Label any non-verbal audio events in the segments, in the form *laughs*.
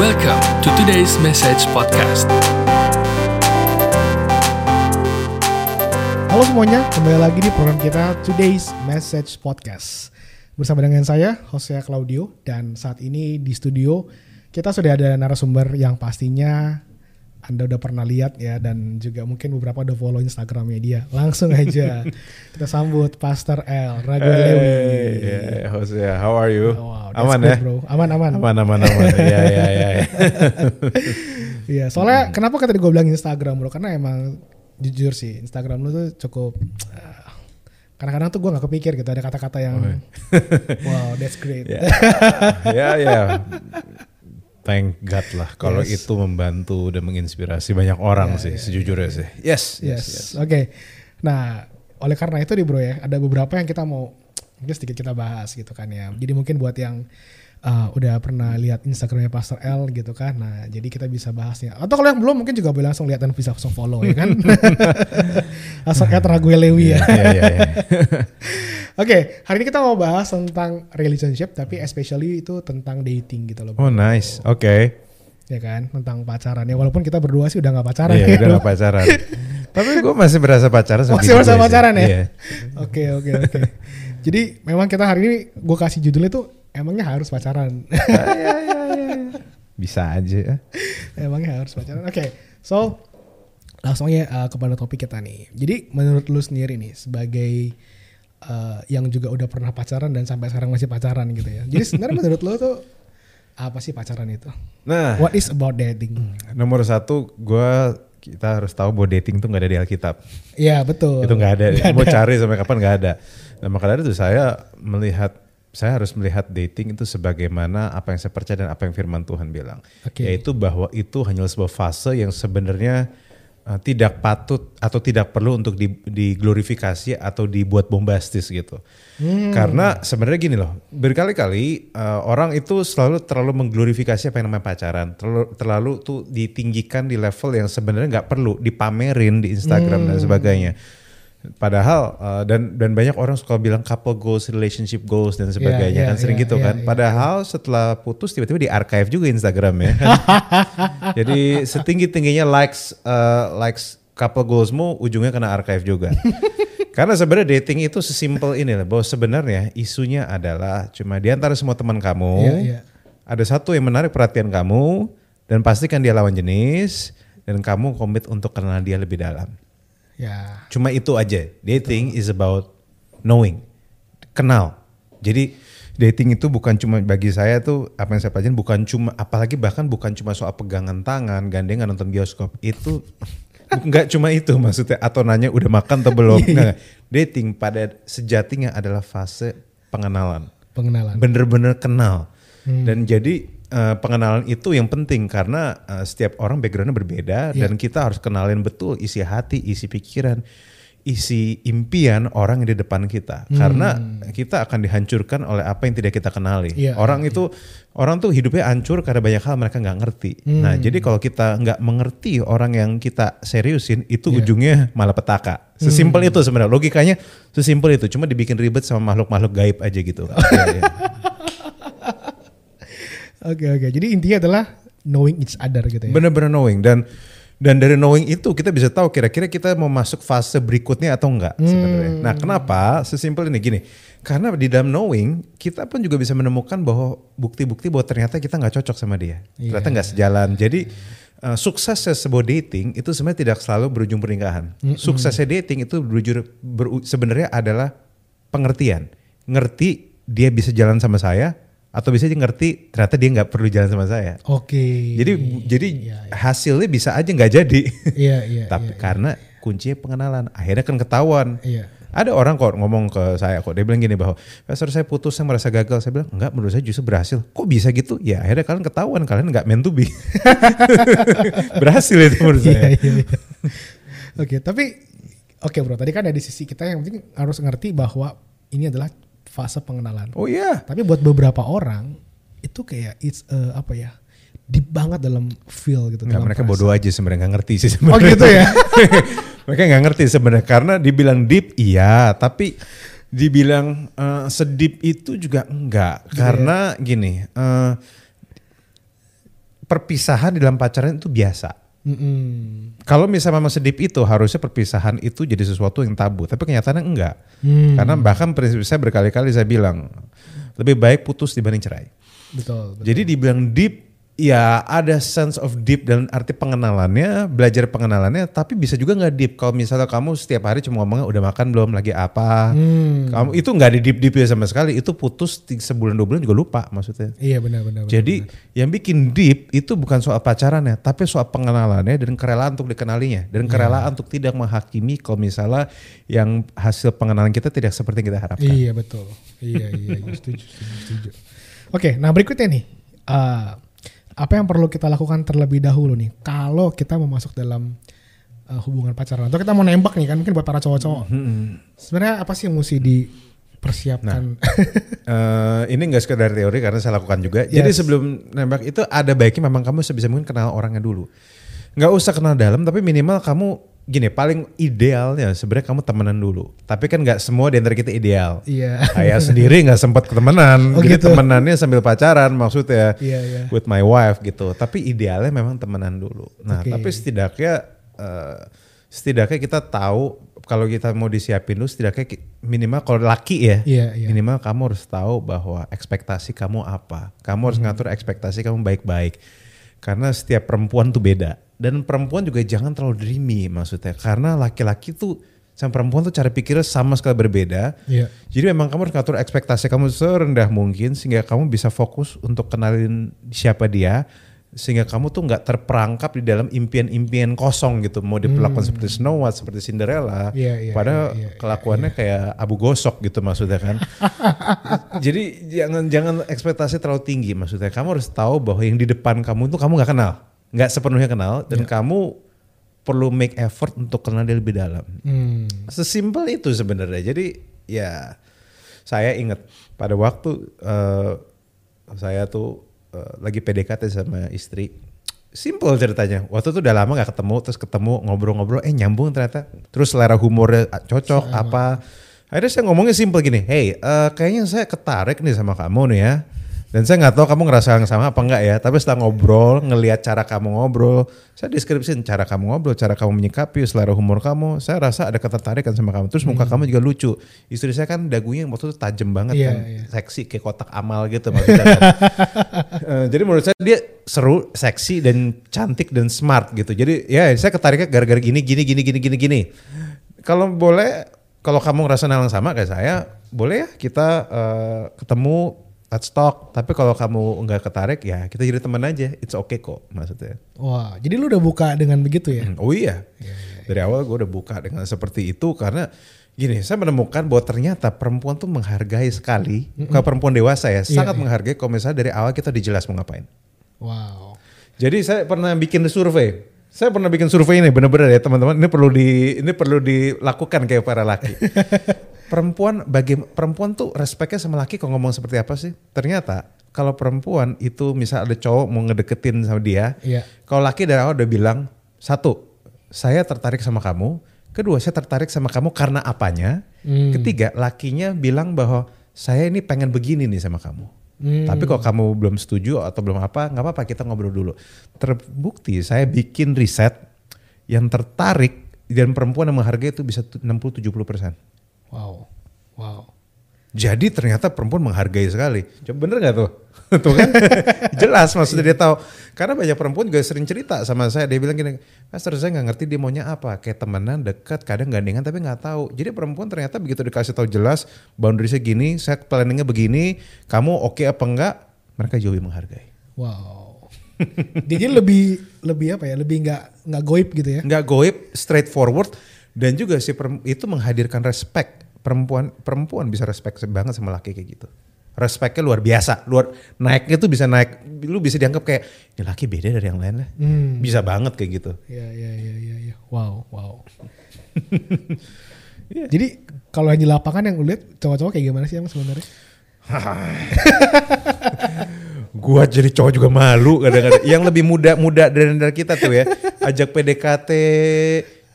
Welcome to today's message podcast. Halo semuanya, kembali lagi di program kita Today's Message Podcast. Bersama dengan saya, Hosea Claudio, dan saat ini di studio kita sudah ada narasumber yang pastinya anda udah pernah lihat ya dan juga mungkin beberapa udah follow Instagramnya dia. Langsung aja *laughs* kita sambut Pastor L Ragu Lewi. Yeah, Hosea, how are you? Oh, wow, aman good, ya? bro. Aman aman. Aman, aman, aman. Iya, iya, iya. iya. Iya, soalnya kenapa kan tadi gue bilang Instagram bro? Karena emang jujur sih Instagram lu tuh cukup eh, kadang-kadang tuh gue nggak kepikir gitu ada kata-kata yang *laughs* wow that's great. *laughs* Ya, ya. Ya. Thank God lah kalau Yes. itu membantu dan menginspirasi banyak orang Ya, sih, ya, sejujurnya sih. Yes, yes, Yes. yes. Oke. Nah, oleh karena itu nih bro ya, ada beberapa yang kita mau mungkin sedikit kita bahas gitu kan ya. Jadi mungkin buat yang uh, udah pernah lihat Instagramnya Pastor L gitu kan. Nah, jadi kita bisa bahasnya. Atau kalau yang belum mungkin juga boleh langsung lihat dan bisa langsung follow ya kan. langsung at Rague Lewi ya. Iya, iya, iya. *laughs* Oke, hari ini kita mau bahas tentang relationship tapi especially itu tentang dating gitu loh. Oh, nice. Oke. Ya kan, tentang pacaran ya. Walaupun kita berdua sih udah nggak pacaran Iya, ya. udah gak pacaran. *laughs* Tapi gue masih berasa pacaran sama Masih sih. pacaran ya? Iya. Oke oke oke. Jadi memang kita hari ini gue kasih judulnya tuh emangnya harus pacaran. *laughs* Ah, iya, iya, iya. Bisa aja ya. emangnya harus pacaran. Oke, so langsung aja uh, kepada topik kita nih. Jadi menurut lu sendiri nih sebagai uh, yang juga udah pernah pacaran dan sampai sekarang masih pacaran gitu ya. Jadi sebenarnya menurut lu tuh apa sih pacaran itu? Nah, What is about dating? nomor satu gue kita harus tahu bahwa dating tuh nggak ada di Alkitab. Iya betul. itu nggak ada Nggak mau ada. cari sampai kapan nggak ada nah maka dari itu saya melihat saya harus melihat dating itu sebagaimana apa yang saya percaya dan apa yang firman Tuhan bilang Oke. yaitu bahwa itu hanya sebuah fase yang sebenarnya uh, tidak patut atau tidak perlu untuk di- diglorifikasi atau dibuat bombastis gitu. Hmm. karena sebenarnya gini loh berkali-kali uh, orang itu selalu terlalu mengglorifikasi apa yang namanya pacaran. Terlalu terlalu tuh ditinggikan di level yang sebenarnya nggak perlu dipamerin di Instagram dan sebagainya Padahal uh, dan dan banyak orang suka bilang couple goals, relationship goals dan sebagainya iya, kan sering iya, gitu iya, kan. iya. Padahal setelah putus tiba-tiba di archive juga Instagram ya. *laughs* Jadi setinggi tingginya likes uh, likes couple goalsmu ujungnya kena archive juga. *laughs* Karena sebenarnya dating itu sesimpel ini lah bahwa sebenarnya isunya adalah cuma di antara semua teman kamu Iya, iya. ada satu yang menarik perhatian kamu dan pastikan dia lawan jenis dan kamu komit untuk kenal dia lebih dalam. Ya. Cuma itu aja. Dating is about knowing, kenal. Jadi dating itu bukan cuma bagi saya tuh apa yang saya pelajarin bukan cuma apalagi bahkan bukan cuma soal pegangan tangan, gandengan nonton bioskop. Itu *laughs* nggak cuma itu maksudnya atau nanya udah makan atau belum. *laughs* Nggak. Dating pada sejatinya adalah fase pengenalan Pengenalan. bener-bener kenal dan jadi eh, pengenalan itu yang penting karena eh, setiap orang backgroundnya berbeda dan kita harus kenalin betul isi hati isi pikiran isi impian orang yang di depan kita. Karena kita akan dihancurkan oleh apa yang tidak kita kenali. Iya, orang itu orang tuh hidupnya hancur karena banyak hal mereka nggak ngerti. Nah jadi kalau kita nggak mengerti orang yang kita seriusin itu ujungnya malah petaka. Sesimpel itu sebenarnya. Logikanya sesimpel itu. Cuma dibikin ribet sama makhluk-makhluk gaib aja gitu. *laughs* Iya, iya. Oke oke. Jadi intinya adalah knowing each other gitu ya. bener-bener knowing dan dan dari knowing itu kita bisa tahu kira-kira kita mau masuk fase berikutnya atau enggak sebenarnya. Nah, kenapa? Sesimpel ini gini. Karena di dalam knowing kita pun juga bisa menemukan bahwa bukti-bukti bahwa ternyata kita nggak cocok sama dia. Ternyata nggak sejalan. Jadi uh, suksesnya sebuah dating itu sebenarnya tidak selalu berujung pernikahan. Suksesnya dating itu berujung beru- sebenarnya adalah pengertian. Ngerti dia bisa jalan sama saya atau bisa dia ngerti ternyata dia nggak perlu jalan sama saya. Oke. Jadi jadi hasilnya bisa aja nggak jadi. Iya iya. Tapi iya, karena kuncinya pengenalan, akhirnya kan ketahuan. Iya. Ada orang kok ngomong ke saya kok dia bilang gini bahwa Pastor saya putus saya merasa gagal. Saya bilang enggak menurut saya justru berhasil. Kok bisa gitu? Ya akhirnya kalian ketahuan kalian nggak meant to be. *laughs* berhasil itu menurut Iya saya. iya. iya. Oke tapi oke bro. Tadi kan ada di sisi kita yang penting harus ngerti bahwa ini adalah fase pengenalan. Oh iya. Tapi buat beberapa orang itu kayak it's uh, apa ya deep banget dalam feel gitu. Dalam mereka perasaan. bodoh aja sebenarnya nggak ngerti sih Oh sebenarnya. gitu ya. *laughs* mereka nggak ngerti sebenarnya karena dibilang deep iya, tapi dibilang eh, sedip itu juga enggak Gitu karena gini eh, perpisahan di dalam pacaran itu biasa. Mm-mm. Kalau misalnya memang sedip itu harusnya perpisahan itu jadi sesuatu yang tabu, tapi kenyataannya enggak. Hmm. Karena bahkan prinsip saya berkali-kali saya bilang lebih baik putus dibanding cerai. Betul. betul. Jadi dibilang deep, ya ada sense of deep dan arti pengenalannya, belajar pengenalannya, tapi bisa juga nggak deep. Kalau misalnya kamu setiap hari cuma ngomongnya udah makan belum, lagi apa, Hmm. kamu itu nggak ada deep deep ya sama sekali. Itu putus sebulan dua bulan juga lupa maksudnya. Iya benar-benar. Jadi yang bikin deep itu bukan soal pacarannya, tapi soal pengenalannya dan kerelaan untuk dikenalinya dan kerelaan untuk tidak menghakimi kalau misalnya yang hasil pengenalan kita tidak seperti yang kita harapkan. Iya betul. Iya iya iya, setuju setuju setuju. Oke, nah berikutnya nih, eh, apa yang perlu kita lakukan terlebih dahulu nih? Kalau kita mau masuk dalam eh, hubungan pacaran atau kita mau nembak nih kan mungkin buat para cowok-cowok. Sebenarnya apa sih yang mesti dipersiapkan? Eh, ini nggak sekedar teori karena saya lakukan juga. Jadi Yes. sebelum nembak itu ada baiknya memang kamu sebisa mungkin kenal orangnya dulu. Nggak usah kenal dalam, tapi minimal kamu gini paling idealnya sebenarnya kamu temenan dulu. Tapi kan nggak semua di antara kita ideal. Iya. Saya sendiri nggak sempat temenan, *laughs* Oh, jadi gitu. temenannya sambil pacaran maksudnya Iya iya. with my wife gitu. Tapi idealnya memang temenan dulu. Nah, Oke. tapi setidaknya eh, setidaknya kita tahu kalau kita mau disiapin dulu setidaknya minimal kalau laki ya, Iya iya. minimal kamu harus tahu bahwa ekspektasi kamu apa. Kamu harus Hmm. ngatur ekspektasi kamu baik-baik. Karena setiap perempuan tuh beda. Dan perempuan juga jangan terlalu dreamy maksudnya. Karena laki-laki tuh sama perempuan tuh cara pikirnya sama sekali berbeda. Iya. Jadi memang kamu harus ngatur ekspektasi kamu serendah mungkin sehingga kamu bisa fokus untuk kenalin siapa dia sehingga kamu tuh nggak terperangkap di dalam impian-impian kosong gitu mau diperlakukan seperti Snow White seperti Cinderella Hmm. Iya, iya, padahal iya, iya, kelakuannya kayak abu gosok gitu maksudnya kan *laughs* jadi jangan jangan ekspektasi terlalu tinggi maksudnya kamu harus tahu bahwa yang di depan kamu itu kamu nggak kenal nggak sepenuhnya kenal dan Iya. kamu perlu make effort untuk kenal dia lebih dalam Hmm. Sesimpel itu sebenarnya. Jadi ya saya ingat pada waktu eh, saya tuh eh, lagi PDKT sama istri. Simple ceritanya. Waktu itu udah lama gak ketemu, terus ketemu ngobrol-ngobrol, eh nyambung ternyata. Terus selera humornya ah, cocok apa. Akhirnya saya ngomongnya simple gini, hey eh, kayaknya saya ketarik nih sama kamu nih ya. Dan saya nggak tahu kamu ngerasa yang sama apa enggak ya. Tapi setelah ngobrol, ngelihat cara kamu ngobrol, saya deskripsiin cara kamu ngobrol, cara kamu menyikapi, selera humor kamu. Saya rasa ada ketertarikan sama kamu. Terus muka kamu juga lucu. Istri saya kan dagunya waktu itu tajam banget Iya, kan, iya. seksi kayak kotak amal gitu maksudnya. kan. *laughs* Jadi menurut saya dia seru, seksi dan cantik dan smart gitu. Jadi ya saya ketariknya gara-gara gini, gini, gini, gini, gini, gini. Kalau boleh, kalau kamu ngerasa hal yang sama kayak saya, boleh ya kita eh, ketemu let's talk. Tapi kalau kamu nggak ketarik ya kita jadi teman aja. It's okay kok maksudnya. Wah, jadi lu udah buka dengan begitu ya? Oh iya. Dari awal gue udah buka dengan seperti itu karena gini, saya menemukan bahwa ternyata perempuan tuh menghargai sekali, kalau perempuan dewasa ya, sangat menghargai kalau misalnya dari awal kita dijelas mau ngapain. Wow. Jadi saya pernah bikin survei. Saya pernah bikin survei ini benar-benar ya teman-teman. Ini perlu di ini perlu dilakukan kayak para laki. *laughs* perempuan bagi perempuan tuh respeknya sama laki kalau ngomong seperti apa sih? Ternyata kalau perempuan itu misal ada cowok mau ngedeketin sama dia, Iya. kalau laki dari awal udah bilang satu, saya tertarik sama kamu. Kedua, saya tertarik sama kamu karena apanya. Hmm. Ketiga, lakinya bilang bahwa saya ini pengen begini nih sama kamu. Hmm. Tapi kalau kamu belum setuju atau belum apa, nggak apa-apa kita ngobrol dulu. Terbukti saya bikin riset yang tertarik dan perempuan yang menghargai itu bisa 60-70 persen. Wow. Wow. Jadi ternyata perempuan menghargai sekali. Coba bener nggak tuh? *laughs* tuh kan jelas maksudnya dia tahu. Karena banyak perempuan juga sering cerita sama saya. Dia bilang gini, Master saya nggak ngerti dia maunya apa. Kayak temenan dekat, kadang gandengan tapi nggak tahu. Jadi perempuan ternyata begitu dikasih tahu jelas, boundariesnya gini, saya planningnya begini, kamu oke apa enggak, mereka jauh lebih menghargai. Wow. *laughs* Jadi lebih lebih apa ya? Lebih nggak nggak goib gitu ya? nggak goib, straightforward dan juga si itu menghadirkan respect. Perempuan perempuan bisa respect banget sama laki kayak gitu. Respectnya luar biasa, luar naiknya tuh bisa naik, lu bisa dianggap kayak ini laki beda dari yang lain lah. Hmm. Bisa banget kayak gitu. Ya ya ya ya ya. Wow wow. *laughs* Jadi kalau yang di lapangan yang lu lihat cowok-cowok kayak gimana sih emang sebenarnya? *laughs* Gua jadi cowok juga malu kadang-kadang. yang lebih muda-muda dari dari kita tuh ya, ajak PDKT,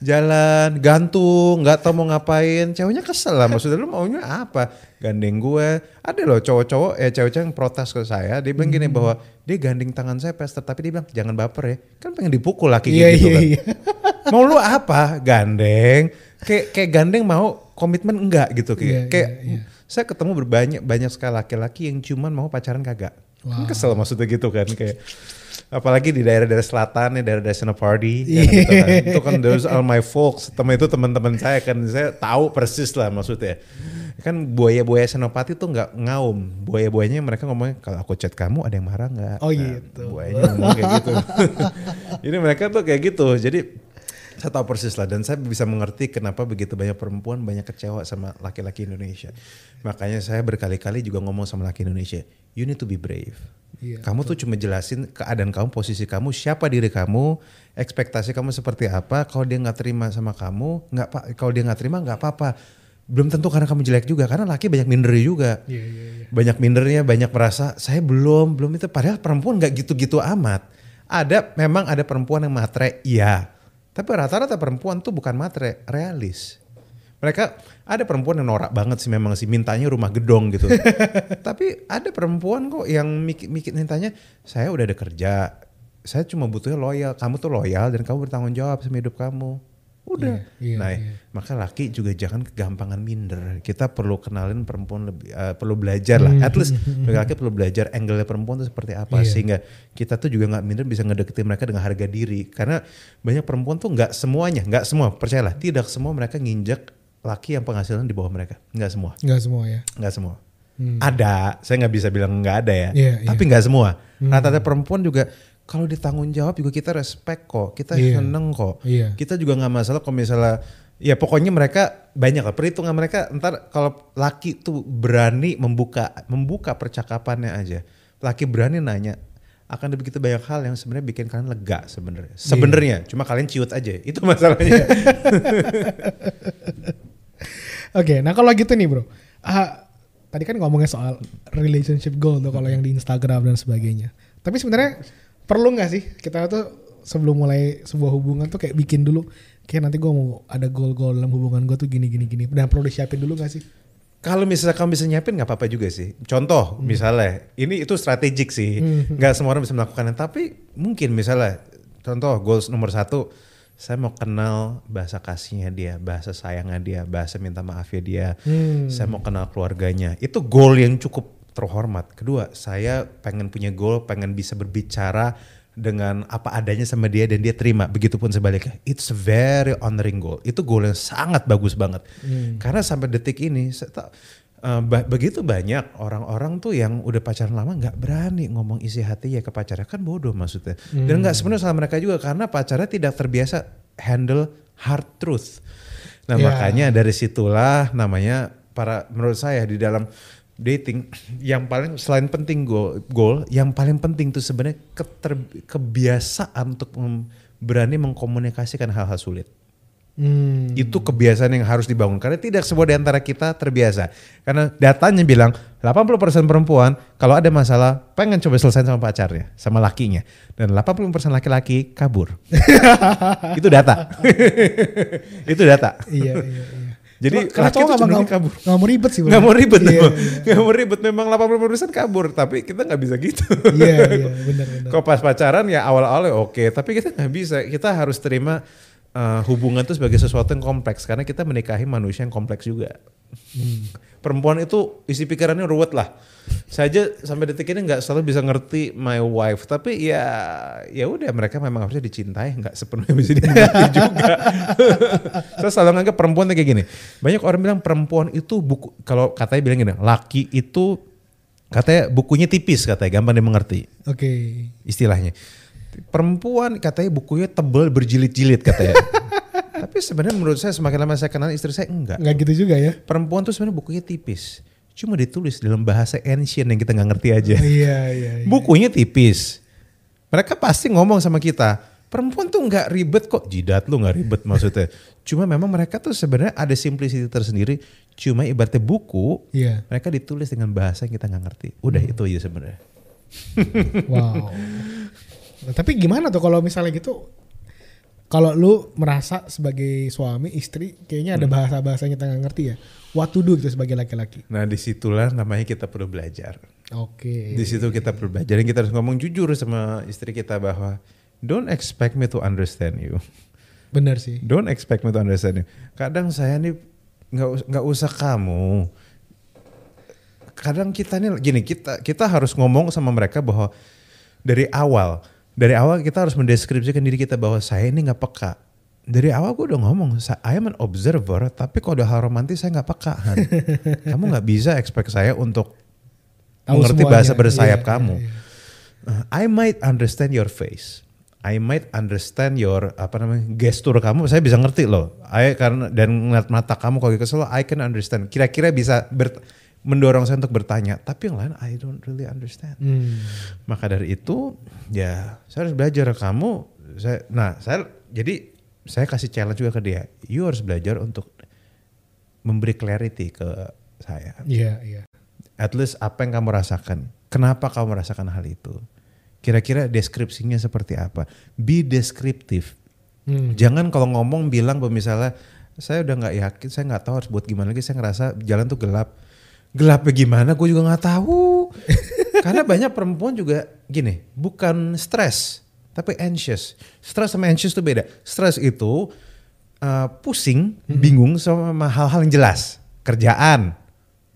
jalan gantung nggak tahu mau ngapain. Ceweknya kesel lah maksudnya lu maunya apa? Gandeng gue. Ada loh cowok-cowok ya cewek-cewek yang protes ke saya dia bilang gini bahwa dia gandeng tangan saya pester. Tapi dia bilang jangan baper ya kan pengen dipukul laki Iya gitu iya kan. iya. *laughs* mau lu apa? Gandeng? Kayak kayak gandeng mau komitmen enggak gitu kayak Iya, kayak iya, saya ketemu berbanyak banyak sekali laki-laki yang cuman mau pacaran kagak. Kan kesel maksudnya gitu kan kayak apalagi di daerah-daerah selatan ya daerah-daerah Senopati kan, gitu kan. itu kan those are my folks. Teman itu teman-teman saya kan saya tahu persis lah maksudnya. Kan buaya-buaya Senopati tuh nggak ngaum. Buaya-buayanya mereka ngomongnya kalau aku chat kamu ada yang marah nggak? Oh, Nah, gitu. buayanya ngomong kayak gitu. *laughs* Ini mereka tuh kayak gitu. Jadi saya tahu persis lah dan saya bisa mengerti kenapa begitu banyak perempuan banyak kecewa sama laki-laki Indonesia. Makanya saya berkali-kali juga ngomong sama laki Indonesia, you need to be brave. Iya, kamu tuh cuma jelasin keadaan kamu, posisi kamu, siapa diri kamu, ekspektasi kamu seperti apa. Kalau dia nggak terima sama kamu, nggak pak. Kalau dia nggak terima nggak apa-apa. Belum tentu karena kamu jelek juga, karena laki banyak minder juga. Iya iya iya. Banyak mindernya, banyak merasa saya belum, belum itu. Padahal perempuan nggak gitu-gitu amat. Ada, memang ada perempuan yang matre, iya. Tapi rata-rata perempuan tuh bukan matre, realis. Mereka ada perempuan yang norak banget sih memang sih mintanya rumah gedong gitu. *laughs* Tapi ada perempuan kok yang mikir, mikir mintanya saya udah ada kerja, saya cuma butuhnya loyal. Kamu tuh loyal dan kamu bertanggung jawab sama hidup kamu. Udah. Iya, iya, nah, iya. maka laki juga jangan kegampangan minder. Kita perlu kenalin perempuan lebih, eh, perlu belajar lah. At least *laughs* laki-laki perlu belajar angle perempuan itu seperti apa Iya. sehingga kita tuh juga nggak minder bisa ngedeketin mereka dengan harga diri. Karena banyak perempuan tuh nggak semuanya, nggak semua, percayalah, tidak semua mereka nginjek laki yang penghasilan di bawah mereka. Nggak semua, Nggak semua ya. nggak semua. Ada, saya nggak bisa bilang nggak ada ya. Hmm. Iya, Tapi nggak semua. Rata-rata perempuan juga kalau ditanggung jawab juga kita respect kok, kita Iya. seneng kok. Iya. Kita juga nggak masalah kalau misalnya ya pokoknya mereka banyak lah perhitungan mereka ntar kalau laki tuh berani membuka membuka percakapannya aja. Laki berani nanya akan ada begitu banyak hal yang sebenarnya bikin kalian lega sebenarnya. Iya. Sebenarnya cuma kalian ciut aja. Itu masalahnya. *laughs* Oke, nah kalau gitu nih bro, ah, tadi kan ngomongnya soal relationship goal tuh kalau yang di Instagram dan sebagainya. Tapi sebenarnya perlu nggak sih kita tuh sebelum mulai sebuah hubungan tuh kayak bikin dulu, kayak nanti gue mau ada goal-goal dalam hubungan gue tuh gini gini gini. Dan perlu disiapin dulu nggak sih? Kalau misalnya kamu bisa nyiapin nggak apa-apa juga sih. Contoh misalnya, ini itu strategik sih. Nggak semua orang bisa melakukannya. Tapi mungkin misalnya, contoh goals nomor satu, saya mau kenal bahasa kasihnya dia, bahasa sayangnya dia, bahasa minta maafnya dia. Saya mau kenal keluarganya. Itu goal yang cukup terhormat. Kedua, saya pengen punya goal, pengen bisa berbicara dengan apa adanya sama dia dan dia terima. Begitupun sebaliknya. It's a very honoring goal. Itu goal yang sangat bagus banget. Karena sampai detik ini, saya tak, eh, ba- begitu banyak orang-orang tuh yang udah pacaran lama nggak berani ngomong isi hati ya ke pacarnya kan bodoh maksudnya. Dan nggak sebenarnya salah mereka juga karena pacarnya tidak terbiasa handle hard truth. Nah Ya. makanya dari situlah namanya para menurut saya di dalam dating yang paling selain penting goal, goal yang paling penting tuh sebenarnya keter- kebiasaan untuk mem- berani mengkomunikasikan hal-hal sulit. Hmm. Itu kebiasaan yang harus dibangun karena tidak semua di antara kita terbiasa. Karena datanya bilang 80% perempuan kalau ada masalah pengen coba selesai sama pacarnya, sama lakinya. Dan 80% laki-laki kabur. *laughs* Itu data. *laughs* Itu data. iya iya iya. Jadi Cuma- laki cowok cenderungnya mau kabur. nggak mau ribet sih. Nggak mau ribet memang. iya. Nggak mau ribet memang 80% kabur. Tapi kita nggak bisa gitu. Iya iya benar benar. Kalau pas pacaran ya awal-awal oke. Tapi kita nggak bisa. Kita harus terima uh, hubungan itu sebagai sesuatu yang kompleks. Karena kita menikahi manusia yang kompleks juga. Hmm. Perempuan itu isi pikirannya ruwet lah. Saya aja sampai detik ini nggak selalu bisa ngerti my wife. Tapi ya ya udah mereka memang harusnya dicintai. nggak sepenuhnya bisa dimengerti *laughs* juga. Saya selalu nganggap perempuan kayak gini. Banyak orang bilang perempuan itu buku kalau katanya bilang gini, laki itu katanya bukunya tipis katanya, gampang dimengerti Oke. istilahnya. Perempuan katanya bukunya tebal berjilid-jilid katanya. Tapi sebenarnya menurut saya semakin lama saya kenal istri saya enggak. Nggak gitu juga ya? Perempuan tuh sebenarnya bukunya tipis. Cuma ditulis dalam bahasa ancient yang kita nggak ngerti aja. Iya iya. iya. Bukunya tipis. Mereka pasti ngomong sama kita, perempuan tuh nggak ribet kok. Jidat lu nggak ribet maksudnya. *laughs* Cuma memang mereka tuh sebenarnya ada simplicity tersendiri. Cuma ibaratnya buku, Iya. mereka ditulis dengan bahasa yang kita nggak ngerti. Udah itu aja sebenarnya. Wow. Nah, *laughs* tapi gimana tuh kalau misalnya gitu kalau lu merasa sebagai suami istri kayaknya ada bahasa-bahasa yang kita nggak ngerti ya. What to do gitu sebagai laki-laki. Nah di situlah namanya kita perlu belajar. Oke. Di situ kita perlu belajar. Dan kita harus ngomong jujur sama istri kita bahwa don't expect me to understand you. Bener sih. Don't expect me to understand you. Kadang saya nih nggak nggak usah kamu. Kadang kita nih gini kita kita harus ngomong sama mereka bahwa dari awal dari awal kita harus mendeskripsikan diri kita bahwa saya ini nggak peka. Dari awal gue udah ngomong, I am an observer, tapi kalau udah hal romantis saya nggak peka. Han. *laughs* Kamu nggak bisa expect saya untuk Tahu mengerti semuanya. bahasa bersayap Iya, kamu. iya. Uh, I might understand your face. I might understand your apa namanya gestur kamu. Saya bisa ngerti loh. I karena dan ngeliat mata kamu kalau kesel, I can understand. Kira-kira bisa ber- mendorong saya untuk bertanya. Tapi yang lain I don't really understand. Hmm. Maka dari itu ya saya harus belajar kamu. Saya, nah saya jadi saya kasih challenge juga ke dia. You harus belajar untuk memberi clarity ke saya Iya, iya. at least apa yang kamu rasakan. Kenapa kamu merasakan hal itu? Kira-kira deskripsinya seperti apa? Be deskriptif. Hmm. Jangan kalau ngomong bilang misalnya saya udah nggak yakin, saya nggak tahu harus buat gimana lagi. Saya ngerasa jalan tuh gelap. Gelapnya gimana? Gue juga nggak tahu. *laughs* Karena banyak perempuan juga gini, bukan stres, tapi anxious. Stres sama anxious itu beda. Stres itu uh, pusing, bingung sama hal-hal yang jelas. Kerjaan,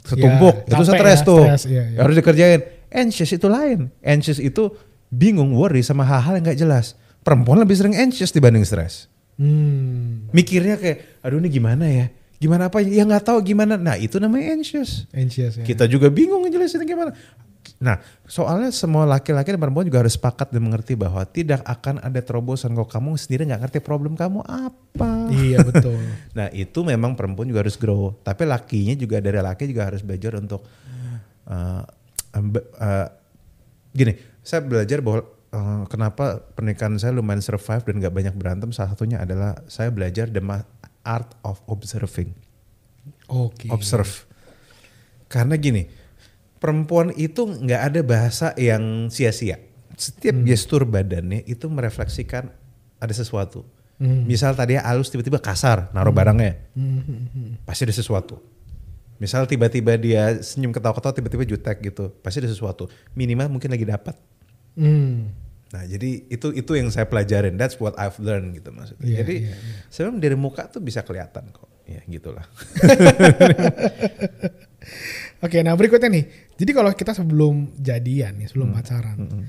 setumpuk, Ya, itu stres ya, tuh. stres, iya, iya. Harus dikerjain. Anxious itu lain. Anxious itu bingung, worry sama hal-hal yang nggak jelas. Perempuan lebih sering anxious dibanding stres. Hmm. Mikirnya kayak, aduh ini gimana ya? Gimana apa? Ya nggak tahu gimana. Nah itu namanya anxious. Anxious ya. Kita juga bingung ngejelasin gimana. Nah, soalnya semua laki-laki dan perempuan juga harus sepakat dan mengerti bahwa tidak akan ada terobosan kalau kamu sendiri nggak ngerti problem kamu apa. Iya betul. *laughs* Nah, itu memang perempuan juga harus grow. Tapi lakinya juga dari laki juga harus belajar untuk uh, ambe- uh, gini. Saya belajar bahwa uh, kenapa pernikahan saya lumayan survive dan nggak banyak berantem. Salah satunya adalah saya belajar ma- art of observing Oke. observe. Karena gini, perempuan itu nggak ada bahasa yang sia-sia. Setiap gestur badannya itu merefleksikan ada sesuatu. Hmm. Misal tadi halus tiba-tiba kasar naruh barangnya, Hmm, hmm, hmm. pasti ada sesuatu. Misal tiba-tiba dia senyum ketawa-ketawa tiba-tiba jutek gitu, pasti ada sesuatu. Minimal mungkin lagi dapat. Hmm. Nah jadi itu itu yang saya pelajarin. That's what I've learned gitu maksudnya. Iya, jadi iya, iya. sebenarnya dari muka tuh bisa kelihatan kok. Ya gitulah. *laughs* Oke, nah berikutnya nih. Jadi kalau kita sebelum jadian ya, sebelum pacaran,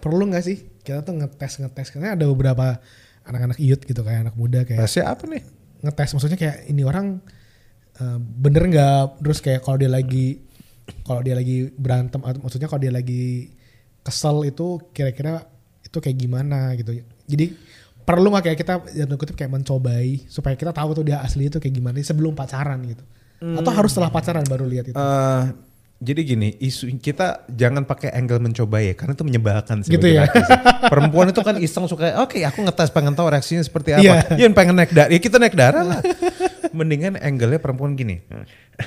perlu nggak sih kita tuh ngetes ngetes? Karena ada beberapa anak-anak youth gitu kayak anak muda kayak Rahasia apa nih? ngetes. Maksudnya kayak ini orang eh, bener nggak? Terus kayak kalau dia lagi kalau dia lagi berantem, atau maksudnya kalau dia lagi kesel itu kira-kira itu kayak gimana gitu. Jadi perlu nggak kayak kita yang kutip kayak mencobai supaya kita tahu tuh dia asli itu kayak gimana sebelum pacaran gitu. Atau harus setelah pacaran baru lihat itu. Eh, jadi gini, isu kita jangan pakai angle mencoba ya, karena itu menyebalkan sih. Gitu ya. sih. Perempuan itu kan iseng suka, oke aku ngetes pengen tahu reaksinya seperti apa. Iya. Iya pengen naik darah, ya kita naik darah lah. Mendingan angle-nya perempuan gini.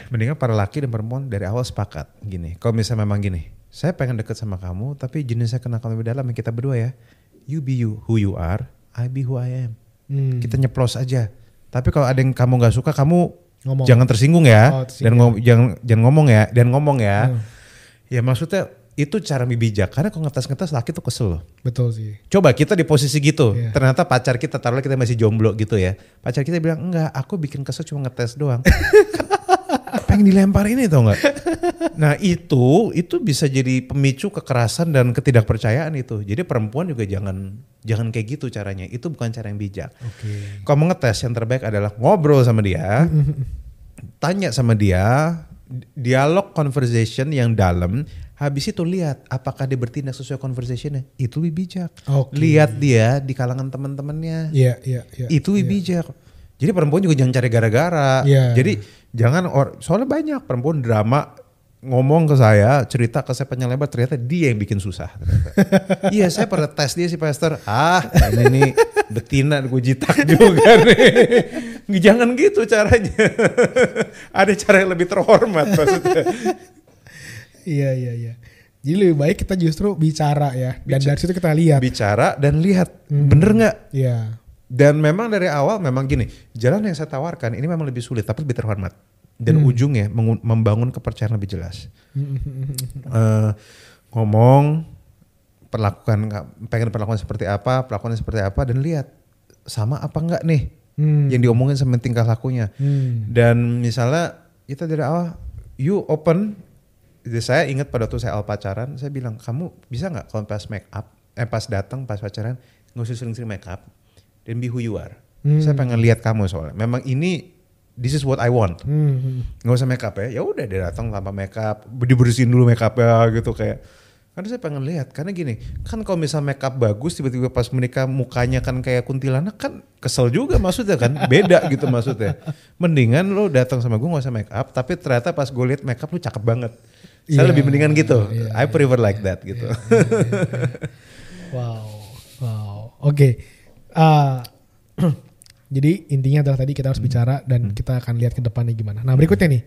Mendingan para laki dan perempuan dari awal sepakat gini. Kalau misalnya memang gini, saya pengen deket sama kamu, tapi jenis saya kenal kamu lebih dalam yang kita berdua ya. You be you, who you are, I be who I am. Hmm. Kita nyeplos aja. Tapi kalau ada yang kamu nggak suka, kamu Ngomong. jangan tersinggung ya, Oh, tersinggung. dan ngom- jangan jangan ngomong ya, dan ngomong ya. Hmm. Ya maksudnya itu cara bijak karena kalau ngetes-ngetes laki tuh kesel loh. Betul sih. Coba kita di posisi gitu, Iya. ternyata pacar kita taruhlah kita masih jomblo gitu ya. Pacar kita bilang enggak, aku bikin kesel cuma ngetes doang. *laughs* pengen dilempar ini tau nggak? *laughs* Nah itu itu bisa jadi pemicu kekerasan dan ketidakpercayaan itu. Jadi perempuan juga jangan jangan kayak gitu caranya. Itu bukan cara yang bijak. Oke. Kalau mau ngetes yang terbaik adalah ngobrol sama dia, *laughs* tanya sama dia, dialog conversation yang dalam, habis itu lihat apakah dia bertindak sesuai conversationnya, itu lebih bijak. Oke. Lihat dia di kalangan teman-temannya, Iya, iya, iya. itu lebih bijak. Jadi perempuan juga jangan cari gara-gara. Iya. Jadi jangan or, soalnya banyak perempuan drama ngomong ke saya, cerita ke saya panjang lebar, ternyata dia yang bikin susah. *laughs* iya saya pernah tes dia si pastor. Ah ini nih betina gue jitak juga nih. *laughs* Jangan gitu caranya. *laughs* Ada cara yang lebih terhormat maksudnya. Iya, iya, iya. Jadi lebih baik kita justru bicara ya. Dan dari situ kita lihat. Bicara dan lihat bener nggak Iya. Dan memang dari awal memang gini, jalan yang saya tawarkan ini memang lebih sulit tapi lebih terhormat. Dan ujungnya mengu- membangun kepercayaan lebih jelas. *laughs* Eh, ngomong, perlakukan pengen perlakuan seperti apa, perlakuan seperti apa dan lihat sama apa enggak nih Hmm. yang diomongin sama tingkah lakunya. Hmm. Dan misalnya kita dari awal, you open. Jadi saya ingat pada waktu saya awal pacaran, saya bilang kamu bisa nggak kalau pas make up, eh pas datang pas pacaran nggak usah sering-sering make up dan be who you are. Hmm. Saya pengen lihat kamu soalnya. Memang ini this is what I want. Hmm. Nggak usah make up ya. Ya udah dia datang tanpa make up, dibersihin dulu make upnya gitu kayak. Karena saya pengen lihat, karena gini, kan kalau misal make up bagus tiba-tiba pas menikah mukanya kan kayak kuntilanak kan kesel juga maksudnya kan, beda gitu maksudnya. Mendingan lo datang sama gue gak usah make up, tapi ternyata pas gue lihat make up lu cakep banget. Saya Iya, lebih mendingan gitu, iya, I prefer like that gitu. Wow, wow. Oke. Ah, *clears throat* jadi intinya adalah tadi kita harus Hmm. bicara dan kita akan lihat ke depannya gimana. Nah berikutnya nih,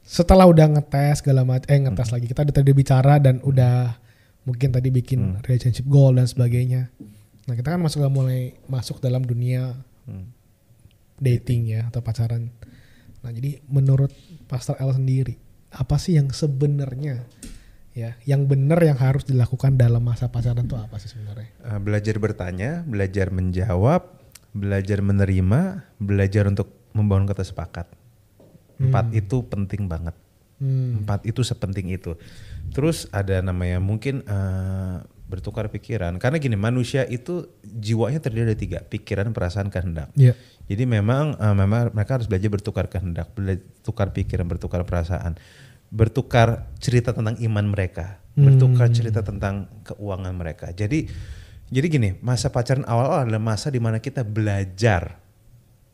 setelah udah ngetes segala macam, eh ngetes Hmm. lagi kita udah tadi bicara dan udah mungkin tadi bikin Hmm. relationship goal dan sebagainya. Nah kita kan masuk mulai masuk dalam dunia Hmm. dating ya atau pacaran. Nah jadi menurut Pastor L sendiri apa sih yang sebenarnya ya yang benar yang harus dilakukan dalam masa pacaran itu apa sih sebenarnya? Uh, belajar bertanya, belajar menjawab, belajar menerima, belajar untuk membangun kata sepakat. Empat itu penting banget. Hmm. Empat itu sepenting itu. Terus ada namanya mungkin eh, bertukar pikiran. Karena gini manusia itu jiwanya terdiri dari tiga, pikiran, perasaan, kehendak. Iya. Jadi memang eh, memang mereka harus belajar bertukar kehendak, bertukar pikiran, bertukar perasaan, bertukar cerita tentang iman mereka, bertukar cerita tentang keuangan mereka. Jadi jadi gini, masa pacaran awal-awal adalah masa di mana kita belajar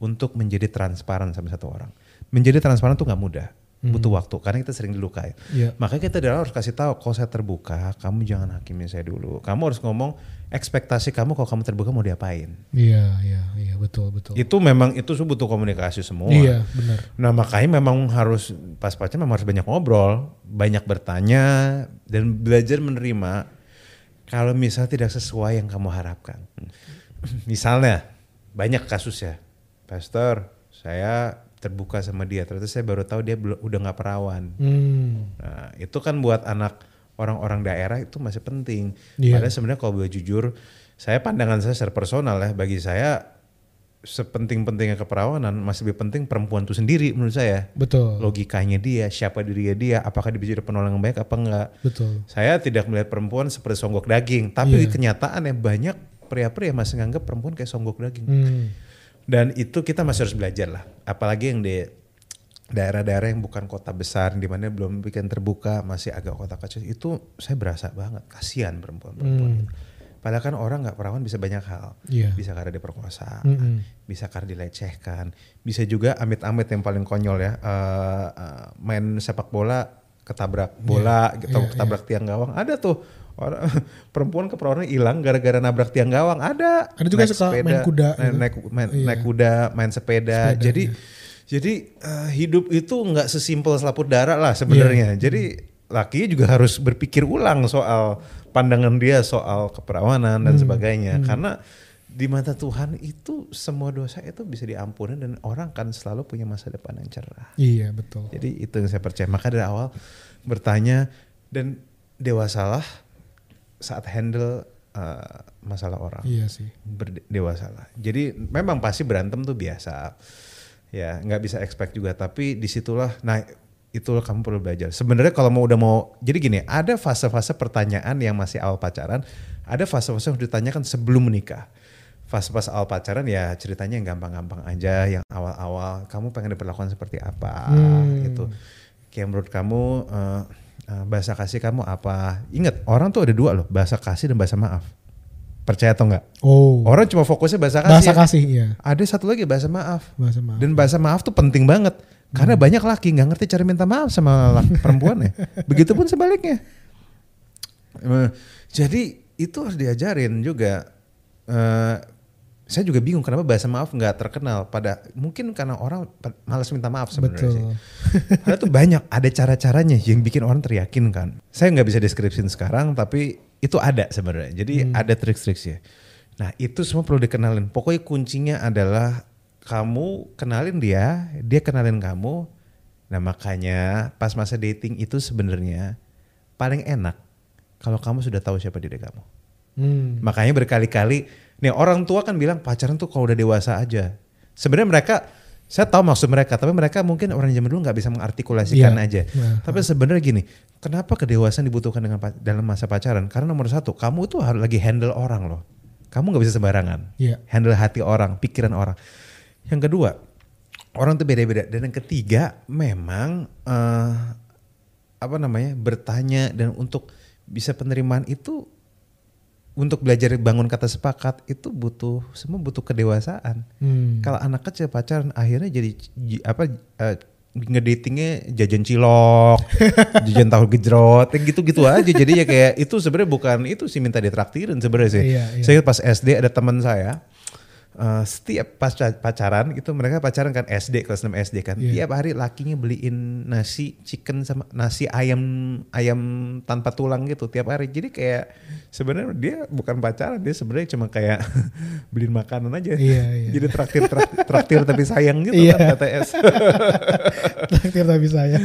untuk menjadi transparan sama satu orang. Menjadi transparan tuh nggak mudah, butuh waktu karena kita sering dilukai. Iya. Makanya kita awal harus kasih tahu, kalau saya terbuka, kamu jangan hakimi saya dulu. Kamu harus ngomong ekspektasi kamu kalau kamu terbuka mau diapain. Iya, iya, iya, betul, betul. Itu memang itu butuh komunikasi semua. Iya, benar. Nah makanya memang harus pas pacaran memang harus banyak ngobrol, banyak bertanya dan belajar menerima kalau misal tidak sesuai yang kamu harapkan. *clears throat* Misalnya banyak kasus ya, Pastor, saya terbuka sama dia, ternyata saya baru tahu dia udah nggak perawan. Hmm. Nah, itu kan buat anak orang-orang daerah itu masih penting. Iya. Padahal sebenarnya kalau boleh jujur, saya pandangan saya secara personal ya, bagi saya sepenting-pentingnya keperawanan masih lebih penting perempuan itu sendiri menurut saya. Betul. Logikanya dia, siapa dirinya dia, apakah dia bisa jadi penolong yang baik apa enggak. Betul. Saya tidak melihat perempuan seperti songgok daging, tapi Iya. kenyataannya banyak pria-pria masih nganggap perempuan kayak songgok daging. Hmm. Dan itu kita masih harus belajar lah. Apalagi yang di daerah-daerah yang bukan kota besar, di mana belum bikin terbuka, masih agak kota kecil. Itu saya berasa banget, kasihan perempuan-perempuan. itu. Padahal kan orang nggak perawan bisa banyak hal. Iya. Bisa karena diperkosa, Mm-mm. bisa karena dilecehkan, bisa juga amit-amit yang paling konyol ya, eh, eh, main sepak bola ketabrak bola, gitu, iya, ketabrak tiang gawang. Ada tuh orang *laughs* perempuan keperawanan hilang gara-gara nabrak tiang gawang. Ada. Ada juga Naik suka main kuda naik, gitu. naik, main, Iya. naik kuda, main sepeda. Sepeda, Jadi jadi eh, hidup itu nggak sesimpel selaput darah lah sebenarnya. Iya. Jadi laki juga harus berpikir ulang soal pandangan dia soal keperawanan Hmm. dan sebagainya. Karena di mata Tuhan itu semua dosa itu bisa diampuni dan orang kan selalu punya masa depan yang cerah. Iya, betul. Jadi itu yang saya percaya. Maka dari awal bertanya dan dewasalah saat handle uh, masalah orang. Iya sih. Berdewasalah. Jadi memang pasti berantem tuh biasa. Ya nggak bisa expect juga. Tapi di situlah, nah itulah kamu perlu belajar. Sebenarnya kalau mau udah mau, jadi gini, ada fase-fase pertanyaan yang masih awal pacaran, ada fase-fase yang ditanyakan sebelum menikah. Fase-fase awal pacaran ya ceritanya yang gampang-gampang aja, yang awal-awal kamu pengen diperlakukan seperti apa Hmm. gitu. Kayak menurut kamu eh, bahasa kasih kamu apa? Ingat orang tuh ada dua loh, bahasa kasih dan bahasa maaf. Percaya atau enggak? Oh. Orang cuma fokusnya bahasa kasih. bahasa ya. kasih, iya. Ada satu lagi bahasa maaf. Bahasa maaf. Dan bahasa maaf tuh penting banget. Karena banyak laki nggak ngerti cara minta maaf sama laki perempuannya. *laughs* Begitupun sebaliknya. Eh, Jadi itu harus diajarin juga. Eh, saya juga bingung kenapa bahasa maaf nggak terkenal pada mungkin karena orang malas minta maaf sebenarnya sih. Karena tuh banyak ada cara-caranya yang bikin orang teriakin kan. Saya nggak bisa deskripsiin sekarang tapi itu ada sebenarnya. Jadi ada trik-triknya. Nah itu semua perlu dikenalin. Pokoknya kuncinya adalah kamu kenalin dia, dia kenalin kamu. Nah makanya pas masa dating itu sebenarnya paling enak kalau kamu sudah tahu siapa diri kamu. Hmm. Makanya berkali-kali, nih orang tua kan bilang pacaran tuh kalau udah dewasa aja. Sebenarnya mereka, saya tahu maksud mereka, tapi mereka mungkin orang zaman dulu nggak bisa mengartikulasikan Iya. aja. Nah, tapi sebenarnya gini, kenapa kedewasaan dibutuhkan dengan dalam masa pacaran? Karena nomor satu, kamu tuh harus lagi handle orang loh. Kamu nggak bisa sembarangan. Iya. Handle hati orang, pikiran orang. Yang kedua, orang tuh beda-beda. Dan yang ketiga, memang eh, apa namanya bertanya dan untuk bisa penerimaan itu untuk belajar bangun kata sepakat itu butuh semua butuh kedewasaan. Hmm. Kalau anak kecil pacaran akhirnya jadi apa eh, ngedatingnya jajan cilok, *laughs* jajan tahu gejrot, ya gitu-gitu aja. Jadi ya kayak itu sebenarnya bukan itu sih minta ditraktirin sebenarnya sih. Iya, iya. Saya pas SD ada teman saya eh, setiap pas pacaran itu mereka pacaran kan SD kelas 6 SD kan. Iya. Tiap hari lakinya beliin nasi chicken sama nasi ayam ayam tanpa tulang gitu tiap hari. Jadi kayak sebenarnya dia bukan pacaran, dia sebenarnya cuma kayak *laughs* beliin makanan aja. Iya, iya. *laughs* Jadi traktir traktir, traktir tapi sayang gitu Iya. kan TTS. *laughs* Traktir tapi saya.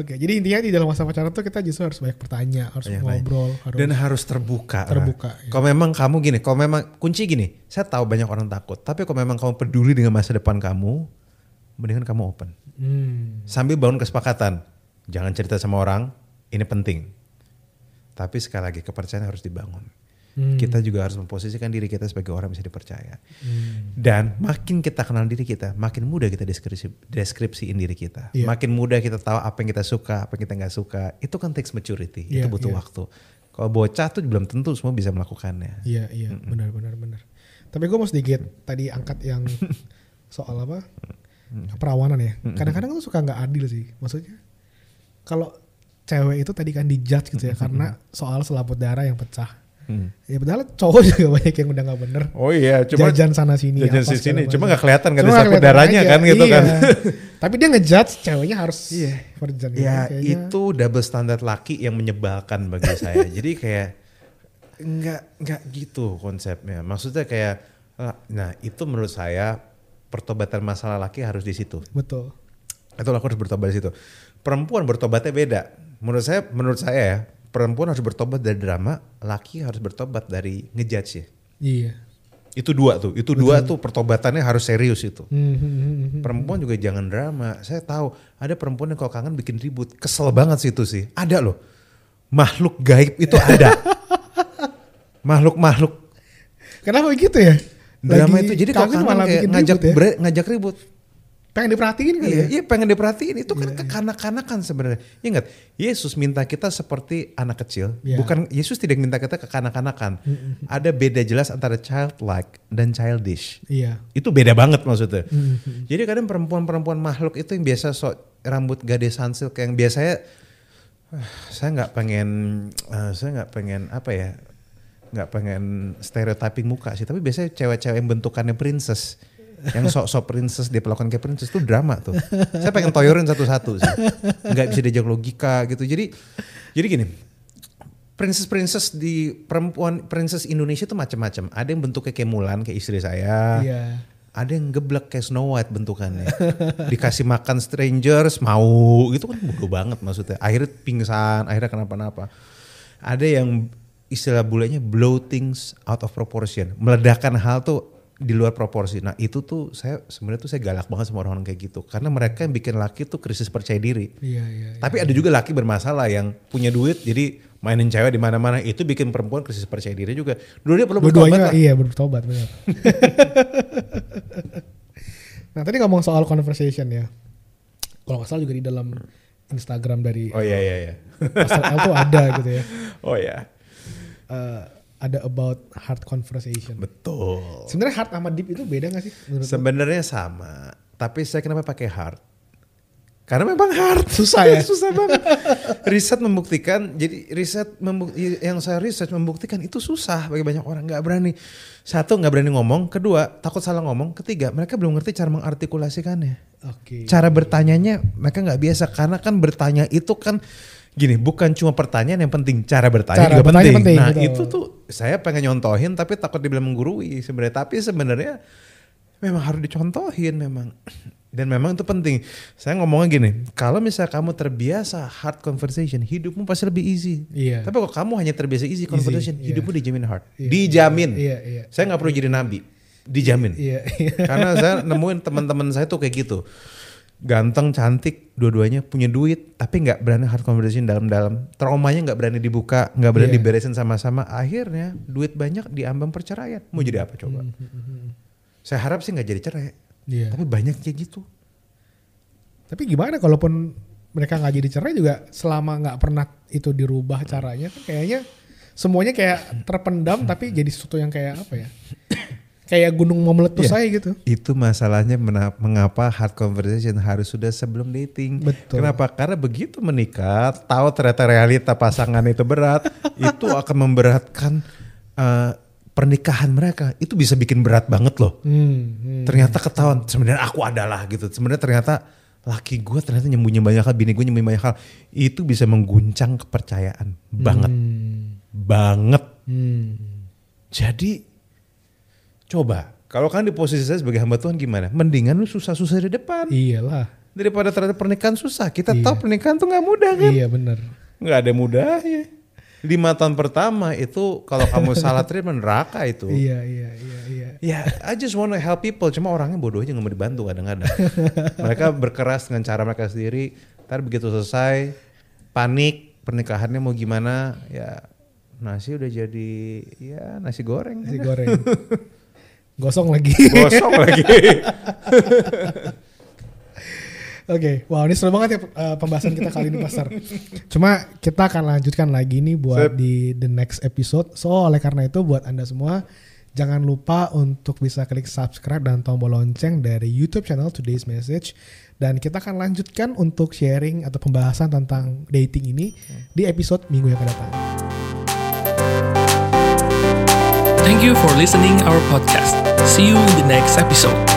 Oke, jadi intinya di dalam masa pacaran tuh kita justru harus banyak bertanya, harus Banyak ngobrol, harus Dan harus terbuka. Terbuka, iya. Kalau memang kamu gini, kalau memang kunci gini, saya tahu banyak orang takut. Tapi kalau memang kamu peduli dengan masa depan kamu, mendingan kamu open. Hmm. Sambil bangun kesepakatan. Jangan cerita sama orang, ini penting. Tapi sekali lagi kepercayaan harus dibangun. Hmm. Kita juga harus memposisikan diri kita sebagai orang yang bisa dipercaya. Hmm. Dan makin kita kenal diri kita, makin mudah kita deskripsi, deskripsiin diri kita. Iya. Makin mudah kita tahu apa yang kita suka, apa yang kita nggak suka. Itu kan takes maturity, itu Iya, butuh iya. waktu. Kalau bocah tuh belum tentu semua bisa melakukannya. Iya, iya, benar benar benar. Tapi gue mau sedikit tadi angkat yang *laughs* soal apa? Perawanan ya. Kadang-kadang tuh suka nggak adil sih. Maksudnya kalau cewek itu tadi kan dijudge gitu ya karena soal selaput darah yang pecah. Hmm. Ya padahal cowok *laughs* juga banyak yang udah nggak bener. Oh iya, cuma jajan sana sini jajan apa sini, segala cuma nggak kelihatan kan ada aja, kan gitu iya. kan. *laughs* Tapi dia ngejudge ceweknya harus Iya. virgin. Ya Kayaknya- itu double standard laki yang menyebalkan bagi *laughs* saya. Jadi kayak nggak nggak gitu konsepnya. Maksudnya kayak ah, nah itu menurut saya pertobatan masalah laki harus di situ. betul. Itu aku harus bertobat di situ. Perempuan bertobatnya beda. Menurut saya menurut saya ya perempuan harus bertobat dari drama, laki harus bertobat dari ngejudge ya. Iya. Itu dua tuh. Itu dua tuh pertobatannya harus serius itu. Hmm, hmm, hmm. Perempuan juga jangan drama. Saya tahu ada perempuan yang kalau kangen bikin ribut. Kesel banget sih itu sih. Ada loh. Makhluk gaib itu ada. *laughs* Makhluk-makhluk Kenapa begitu ya? drama Lagi itu. Jadi kalau kangen malah kayak bikin ngajak ribut ya. bre- ngajak ribut. Pengen diperhatiin kali Iya, ya? iya pengen diperhatiin. Itu kan kekanak-kanakan sebenarnya. Ingat, Yesus minta kita seperti anak kecil. Iya. Bukan Yesus tidak minta kita kekanak-kanakan. Ada beda jelas antara childlike dan childish. Iya. Itu beda banget maksudnya. Hmm, Jadi kadang perempuan-perempuan makhluk itu yang biasa sok rambut gade sansil kayak yang biasanya ah, saya nggak pengen ah, saya nggak pengen apa ya nggak pengen stereotyping muka sih tapi biasanya cewek-cewek yang bentukannya princess yang sok-sok princess dia perlakuan kayak princess itu drama tuh saya pengen toyorin satu-satu sih nggak bisa diajak logika gitu jadi jadi gini princess princess di perempuan princess Indonesia tuh macam-macam ada yang bentuknya kayak Mulan kayak istri saya Iya. ada yang geblek kayak Snow White bentukannya. Dikasih makan strangers mau, itu kan bodoh banget maksudnya. Akhirnya pingsan, akhirnya kenapa-napa. Ada yang istilah bulenya blow things out of proportion. Meledakkan hal tuh di luar proporsi. Nah itu tuh saya sebenarnya tuh saya galak banget sama orang-orang kayak gitu. Karena mereka yang bikin laki tuh krisis percaya diri. Iya, iya. iya. Tapi ada juga laki bermasalah yang punya duit jadi mainin cewek di mana-mana itu bikin perempuan krisis percaya diri juga. Dulu dia perlu bertobat lah. iya bertobat benar. *laughs* nah tadi ngomong soal conversation ya. Kalau nggak salah juga di dalam Instagram dari Oh iya iya iya. Pastor L tuh ada gitu ya. *laughs* oh iya. Eh, ada about hard conversation. Betul. Sebenarnya hard sama deep itu beda gak sih? Sebenarnya sama, tapi saya kenapa pakai hard? Karena memang hard. Susah ya? *laughs* Susah banget. riset membuktikan, jadi riset yang saya riset membuktikan itu susah bagi banyak orang nggak berani. Satu nggak berani ngomong, kedua takut salah ngomong, ketiga mereka belum ngerti cara mengartikulasikannya. Oke. Cara bertanyanya mereka nggak biasa karena kan bertanya itu kan gini, bukan cuma pertanyaan yang penting, cara bertanya Cara juga bertanya penting. penting, Nah, betul. itu tuh saya pengen nyontohin tapi takut dibilang menggurui sebenarnya. Tapi sebenarnya memang harus dicontohin memang. Dan memang itu penting. Saya ngomongnya gini, kalau misalnya kamu terbiasa hard conversation, hidupmu pasti lebih easy. Iya. Tapi kalau kamu hanya terbiasa easy conversation, iya. hidupmu dijamin hard. Iya, Dijamin. Iya, iya. Saya nggak perlu jadi nabi. Dijamin. Iya, iya. Karena saya nemuin teman-teman saya tuh kayak gitu. Ganteng, cantik, dua-duanya punya duit, tapi nggak berani hard conversation dalam-dalam. Traumanya nggak berani dibuka, nggak berani Iya. diberesin sama-sama. Akhirnya duit banyak diambang perceraian. Mau jadi apa coba? Saya harap sih nggak jadi cerai. Iya. Tapi banyak kayak gitu. Tapi gimana kalaupun mereka nggak jadi cerai juga selama nggak pernah itu dirubah caranya kan kayaknya semuanya kayak terpendam tapi jadi sesuatu yang kayak apa ya? Kayak gunung mau meletus Iya. aja gitu. Itu masalahnya mengapa hard conversation harus sudah sebelum dating. Betul. Kenapa? Karena begitu menikah, tahu ternyata realita pasangan itu berat, *laughs* itu akan memberatkan eh, pernikahan mereka. Itu bisa bikin berat banget loh. Hmm, hmm. Ternyata ketahuan sebenarnya aku adalah gitu. Sebenarnya ternyata laki gue ternyata nyembunyi banyak hal, bini gue nyembunyi banyak hal. Itu bisa mengguncang kepercayaan banget, Hmm, banget. hmm. Jadi coba kalau kan di posisi saya sebagai hamba Tuhan gimana? Mendingan lu susah-susah di depan Iyalah. daripada ternyata pernikahan susah. Kita Iya. tahu pernikahan tuh nggak mudah kan? Iya bener. Nggak ada mudahnya. Lima tahun pertama itu kalau kamu *laughs* salah treatment neraka itu. Iya iya iya iya. Ya, I just wanna help people. Cuma orangnya bodoh aja nggak mau dibantu kadang-kadang. *laughs* mereka berkeras dengan cara mereka sendiri. Ntar begitu selesai, panik, pernikahannya mau gimana? Ya nasi udah jadi ya nasi goreng. Nasi goreng. *laughs* Gosong lagi. Gosong lagi. *laughs* Oke, wow ini seru banget ya uh, pembahasan kita kali ini Pastor. Cuma kita akan lanjutkan lagi nih buat Sip. di the next episode. So oleh karena itu buat anda semua jangan lupa untuk bisa klik subscribe dan tombol lonceng dari YouTube channel Today's Message. Dan kita akan lanjutkan untuk sharing atau pembahasan tentang dating ini di episode minggu yang akan datang. Thank you for listening our podcast. See you in the next episode.